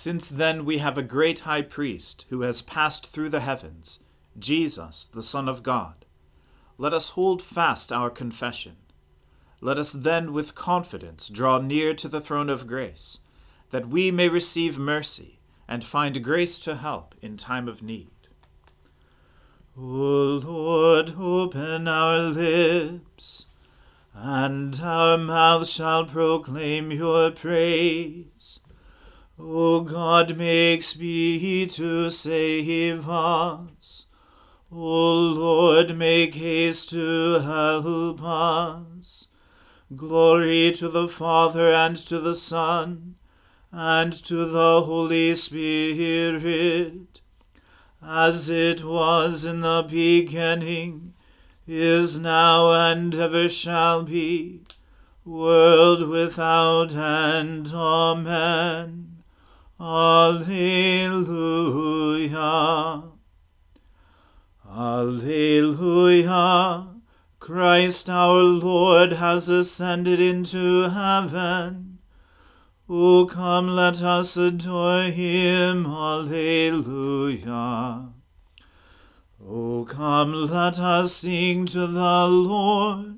Since then we have a great high priest who has passed through the heavens, Jesus, the Son of God. Let us hold fast our confession. Let us then with confidence draw near to the throne of grace, that we may receive mercy and find grace to help in time of need. O Lord, open our lips, and our mouth shall proclaim your praise. O God, make speed to save us. O Lord, make haste to help us. Glory to the Father and to the Son and to the Holy Spirit, as it was in the beginning, is now, and ever shall be, world without end. Amen. Alleluia. Alleluia. Christ our Lord has ascended into heaven. O come, let us adore him. Alleluia. O come, let us sing to the Lord.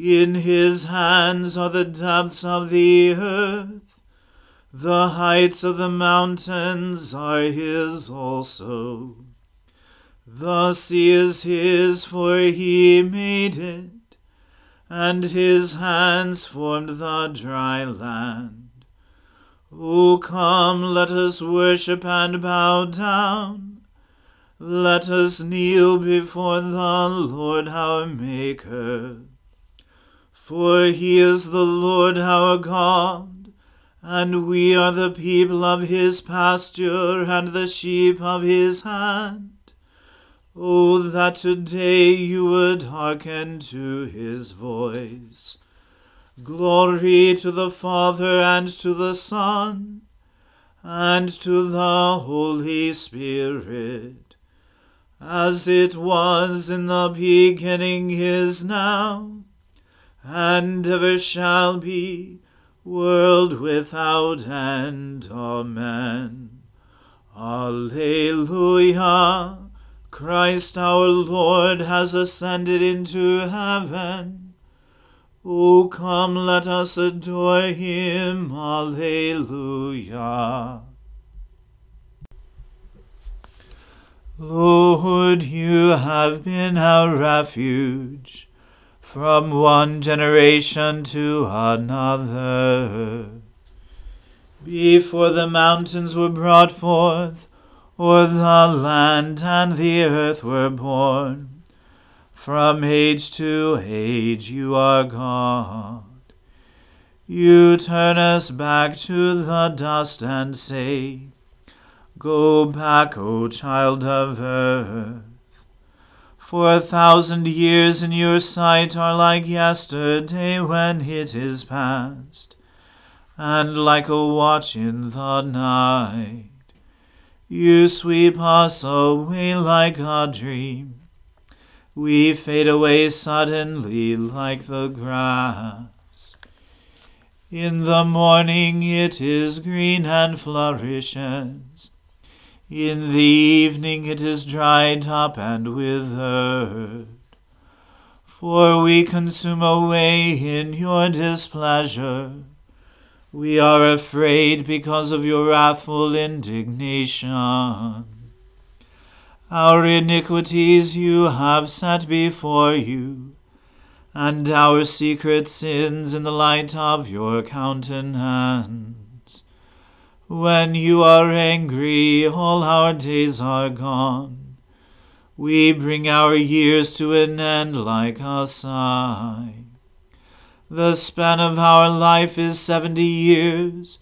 In his hands are the depths of the earth, the heights of the mountains are his also. The sea is his, for he made it, and his hands formed the dry land. O come, let us worship and bow down. Let us kneel before the Lord our Maker. For he is the Lord our God, and we are the people of his pasture and the sheep of his hand. Oh, that today you would hearken to his voice. Glory to the Father and to the Son and to the Holy Spirit, as it was in the beginning is now and ever shall be, world without end. Amen. Alleluia. Christ our Lord has ascended into heaven. O come, let us adore him. Alleluia. Lord, you have been our refuge from one generation to another. Before the mountains were brought forth, or the land and the earth were born, from age to age you are God. You turn us back to the dust and say, Go back, O child of earth. For a thousand years in your sight are like yesterday when it is past, and like a watch in the night. You sweep us away like a dream. We fade away suddenly like the grass. In the morning it is green and flourishes in the evening it is dried up and withered. For we consume away in your displeasure. We are afraid because of your wrathful indignation. Our iniquities you have set before you, and our secret sins in the light of your countenance. When you are angry, all our days are gone. We bring our years to an end like a sigh. The span of our life is seventy years,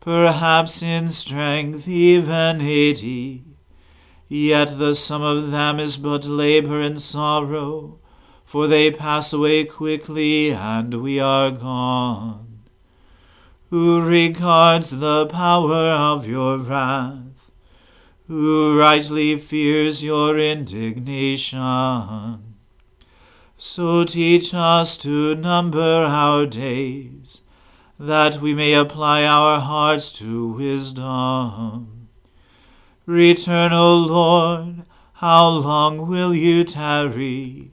perhaps in strength even eighty. Yet the sum of them is but labor and sorrow, for they pass away quickly, and we are gone. Who regards the power of your wrath? Who rightly fears your indignation? So teach us to number our days, that we may apply our hearts to wisdom. Return, O Lord, how long will you tarry?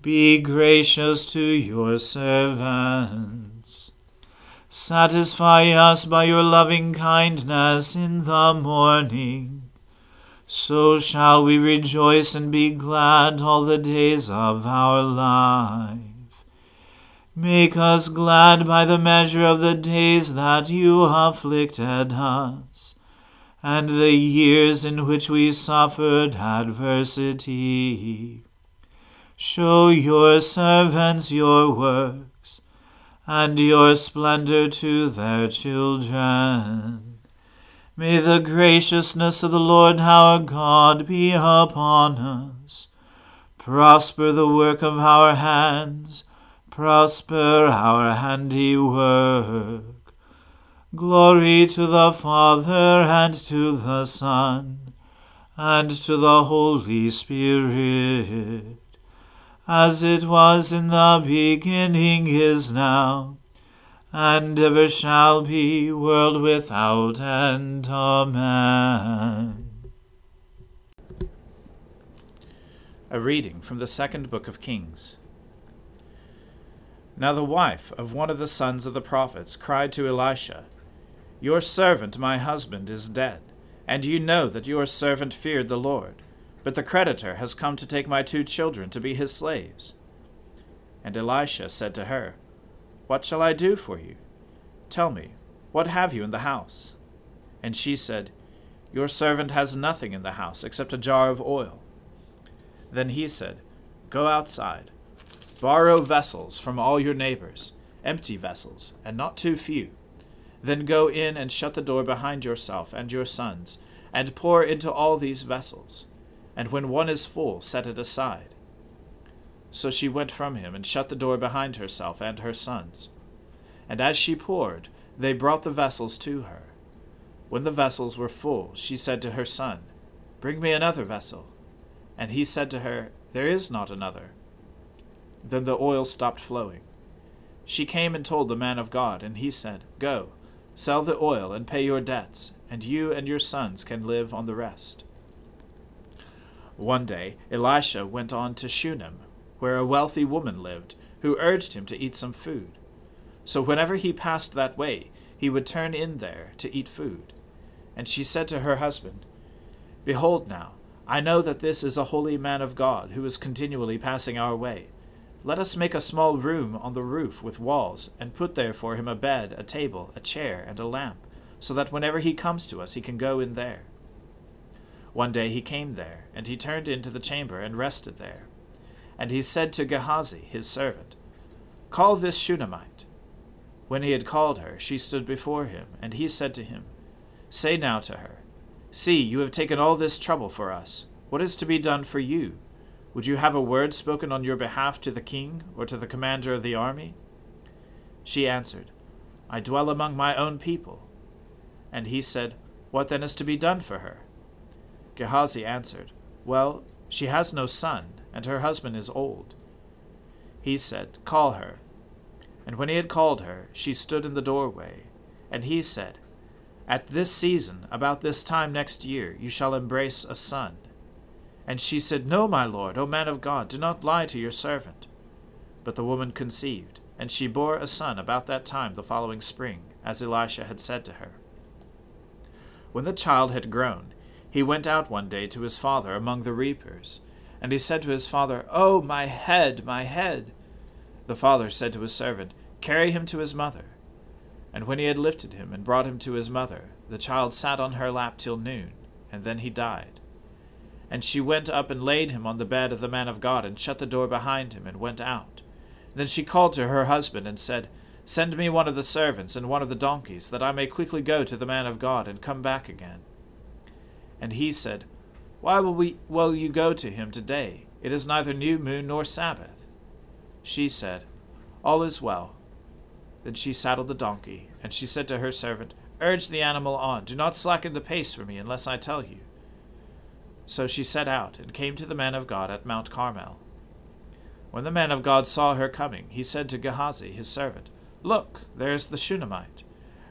Be gracious to your servants. Satisfy us by your loving kindness in the morning so shall we rejoice and be glad all the days of our life. Make us glad by the measure of the days that you afflicted us, and the years in which we suffered adversity. Show your servants your works, and your splendor to their children. May the graciousness of the Lord our God be upon us. Prosper the work of our hands, prosper our handiwork. Glory to the Father and to the Son and to the Holy Spirit, as it was in the beginning is now and ever shall be, world without end. Amen. A reading from the second book of Kings. Now the wife of one of the sons of the prophets cried to Elisha, Your servant, my husband, is dead, and you know that your servant feared the Lord. But the creditor has come to take my two children to be his slaves. And Elisha said to her, what shall I do for you? Tell me, what have you in the house? And she said, Your servant has nothing in the house except a jar of oil. Then he said, Go outside, borrow vessels from all your neighbors, empty vessels, and not too few. Then go in and shut the door behind yourself and your sons, and pour into all these vessels. And when one is full, set it aside. So she went from him, and shut the door behind herself and her sons. And as she poured, they brought the vessels to her. When the vessels were full, she said to her son, Bring me another vessel. And he said to her, There is not another. Then the oil stopped flowing. She came and told the man of God, and he said, Go, sell the oil and pay your debts, and you and your sons can live on the rest. One day Elisha went on to Shunem, where a wealthy woman lived, who urged him to eat some food. So whenever he passed that way, he would turn in there to eat food. And she said to her husband, Behold now, I know that this is a holy man of God who is continually passing our way. Let us make a small room on the roof with walls, and put there for him a bed, a table, a chair, and a lamp, so that whenever he comes to us he can go in there. One day he came there, and he turned into the chamber and rested there. And he said to Gehazi, his servant, Call this Shunammite. When he had called her, she stood before him, and he said to him, Say now to her, See, you have taken all this trouble for us. What is to be done for you? Would you have a word spoken on your behalf to the king, or to the commander of the army? She answered, I dwell among my own people. And he said, What then is to be done for her? Gehazi answered, Well, she has no son and her husband is old. He said, Call her. And when he had called her, she stood in the doorway. And he said, At this season, about this time next year, you shall embrace a son. And she said, No, my lord, O man of God, do not lie to your servant. But the woman conceived, and she bore a son about that time the following spring, as Elisha had said to her. When the child had grown, he went out one day to his father among the reapers. And he said to his father, Oh, my head, my head! The father said to his servant, Carry him to his mother. And when he had lifted him and brought him to his mother, the child sat on her lap till noon, and then he died. And she went up and laid him on the bed of the man of God, and shut the door behind him, and went out. Then she called to her husband, and said, Send me one of the servants and one of the donkeys, that I may quickly go to the man of God and come back again. And he said, Why will, we, will you go to him today? It is neither new moon nor Sabbath. She said, All is well. Then she saddled the donkey, and she said to her servant, Urge the animal on, do not slacken the pace for me unless I tell you. So she set out, and came to the man of God at Mount Carmel. When the man of God saw her coming, he said to Gehazi, his servant, Look, there is the Shunammite.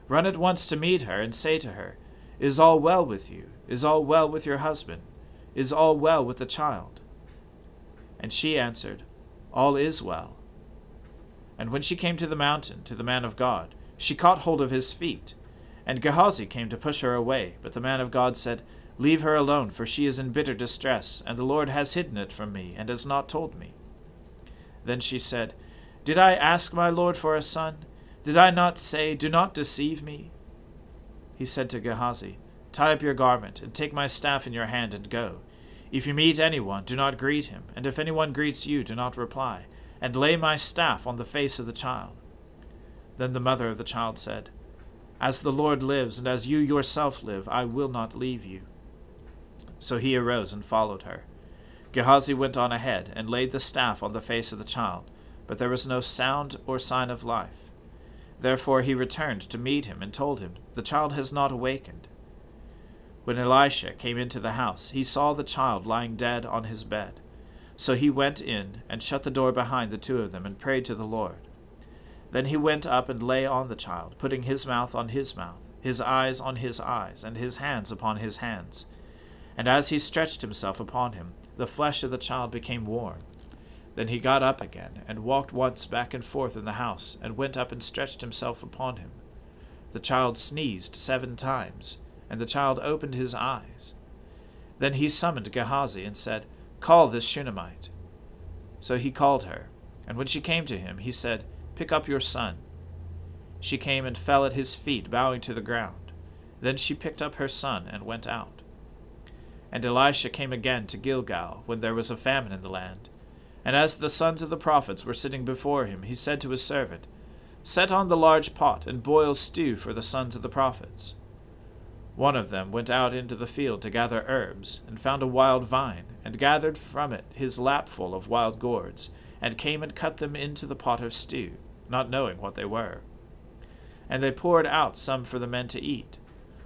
Run at once to meet her, and say to her, Is all well with you? Is all well with your husband? Is all well with the child? And she answered, All is well. And when she came to the mountain, to the man of God, she caught hold of his feet. And Gehazi came to push her away, but the man of God said, Leave her alone, for she is in bitter distress, and the Lord has hidden it from me, and has not told me. Then she said, Did I ask my Lord for a son? Did I not say, Do not deceive me? He said to Gehazi, Tie up your garment, and take my staff in your hand, and go. If you meet anyone, do not greet him, and if anyone greets you, do not reply, and lay my staff on the face of the child. Then the mother of the child said, As the Lord lives, and as you yourself live, I will not leave you. So he arose and followed her. Gehazi went on ahead, and laid the staff on the face of the child, but there was no sound or sign of life. Therefore he returned to meet him, and told him, The child has not awakened. When Elisha came into the house, he saw the child lying dead on his bed. So he went in, and shut the door behind the two of them, and prayed to the Lord. Then he went up and lay on the child, putting his mouth on his mouth, his eyes on his eyes, and his hands upon his hands. And as he stretched himself upon him, the flesh of the child became warm. Then he got up again, and walked once back and forth in the house, and went up and stretched himself upon him. The child sneezed seven times, and the child opened his eyes. Then he summoned Gehazi, and said, Call this Shunammite. So he called her, and when she came to him, he said, Pick up your son. She came and fell at his feet, bowing to the ground. Then she picked up her son and went out. And Elisha came again to Gilgal, when there was a famine in the land. And as the sons of the prophets were sitting before him, he said to his servant, Set on the large pot, and boil stew for the sons of the prophets. One of them went out into the field to gather herbs, and found a wild vine, and gathered from it his lapful of wild gourds, and came and cut them into the pot of stew, not knowing what they were. And they poured out some for the men to eat.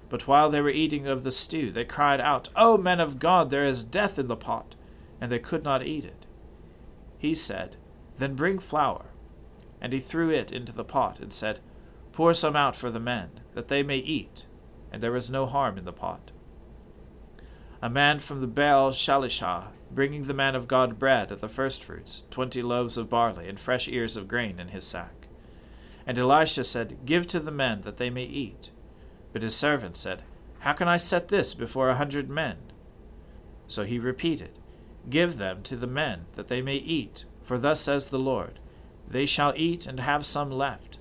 But while they were eating of the stew, they cried out, O men of God, there is death in the pot! And they could not eat it. He said, Then bring flour. And he threw it into the pot, and said, Pour some out for the men, that they may eat. And there was no harm in the pot. A man from the Baal Shalishah, bringing the man of God bread of the firstfruits, twenty loaves of barley, and fresh ears of grain in his sack. And Elisha said, Give to the men, that they may eat. But his servant said, How can I set this before a hundred men? So he repeated, Give them to the men, that they may eat, for thus says the Lord, They shall eat and have some left.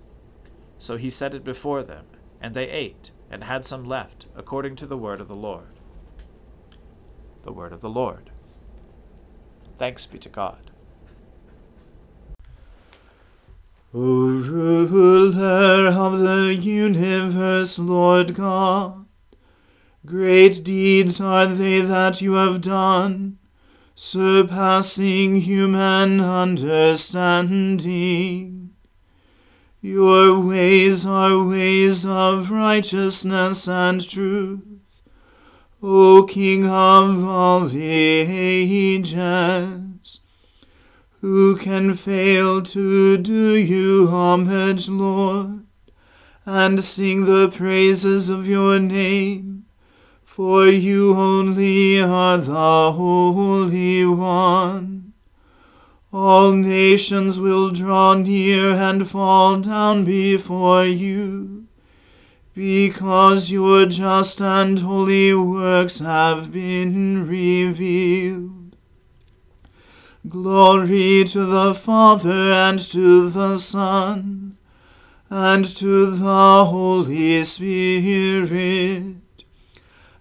So he set it before them, and they ate, and had some left, according to the word of the Lord. The word of the Lord. Thanks be to God. O ruler of the universe, Lord God, great deeds are they that you have done, surpassing human understanding. Your ways are ways of righteousness and truth, O King of all the ages. Who can fail to do you homage, Lord, and sing the praises of your name? For you only are the Holy One. All nations will draw near and fall down before you, because your just and holy works have been revealed. Glory to the Father and to the Son and to the Holy Spirit,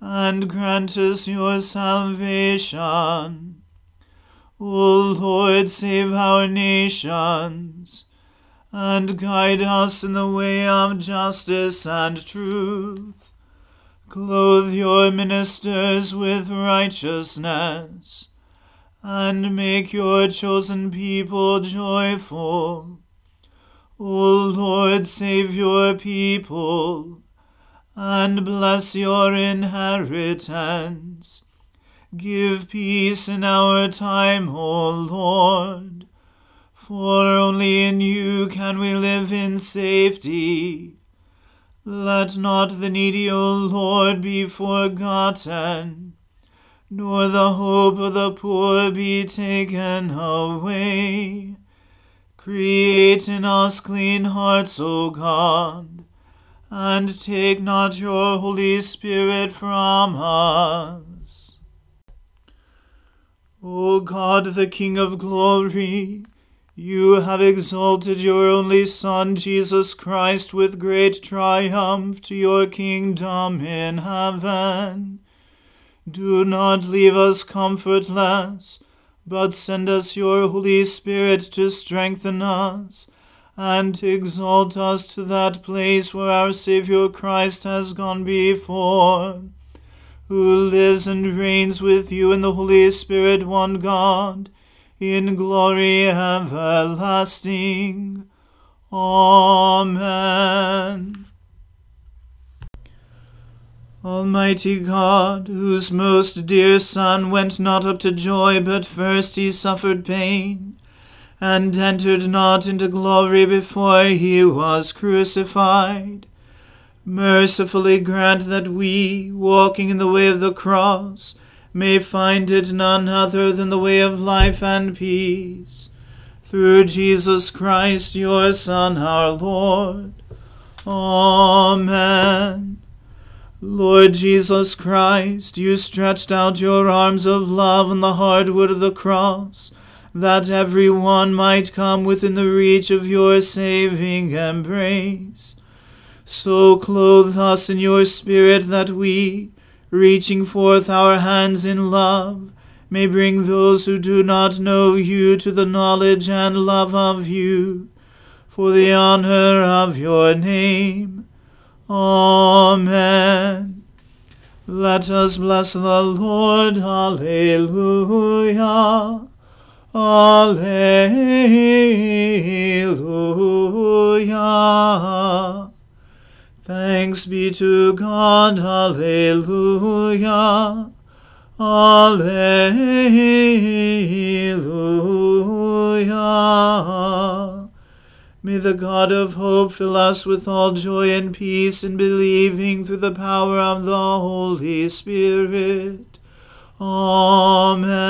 and grant us your salvation O Lord, save our nations, and guide us in the way of justice and truth. Clothe your ministers with righteousness, and make your chosen people joyful. O Lord, save your people, and bless your inheritance. Give peace in our time, O Lord, for only in you can we live in safety. Let not the needy, O Lord, be forgotten, nor the hope of the poor be taken away. Create in us clean hearts, O God, and take not your Holy Spirit from us. O God, the King of glory, you have exalted your only Son, Jesus Christ, with great triumph to your kingdom in heaven. Do not leave us comfortless, but send us your Holy Spirit to strengthen us and exalt us to that place where our Saviour Christ has gone before who lives and reigns with you in the Holy Spirit, one God, in glory everlasting. Amen. Almighty God, whose most dear Son went not up to joy, but first he suffered pain, and entered not into glory before he was crucified mercifully grant that we, walking in the way of the cross, may find it none other than the way of life and peace. Through Jesus Christ, your Son, our Lord. Amen. Lord Jesus Christ, you stretched out your arms of love on the hard wood of the cross, that every one might come within the reach of your saving embrace. So clothe us in your Spirit that we, reaching forth our hands in love, may bring those who do not know you to the knowledge and love of you, for the honor of your name. Amen. Let us bless the Lord. Alleluia. Alleluia. Thanks be to God. Alleluia. Alleluia. May the God of hope fill us with all joy and peace in believing through the power of the Holy Spirit. Amen.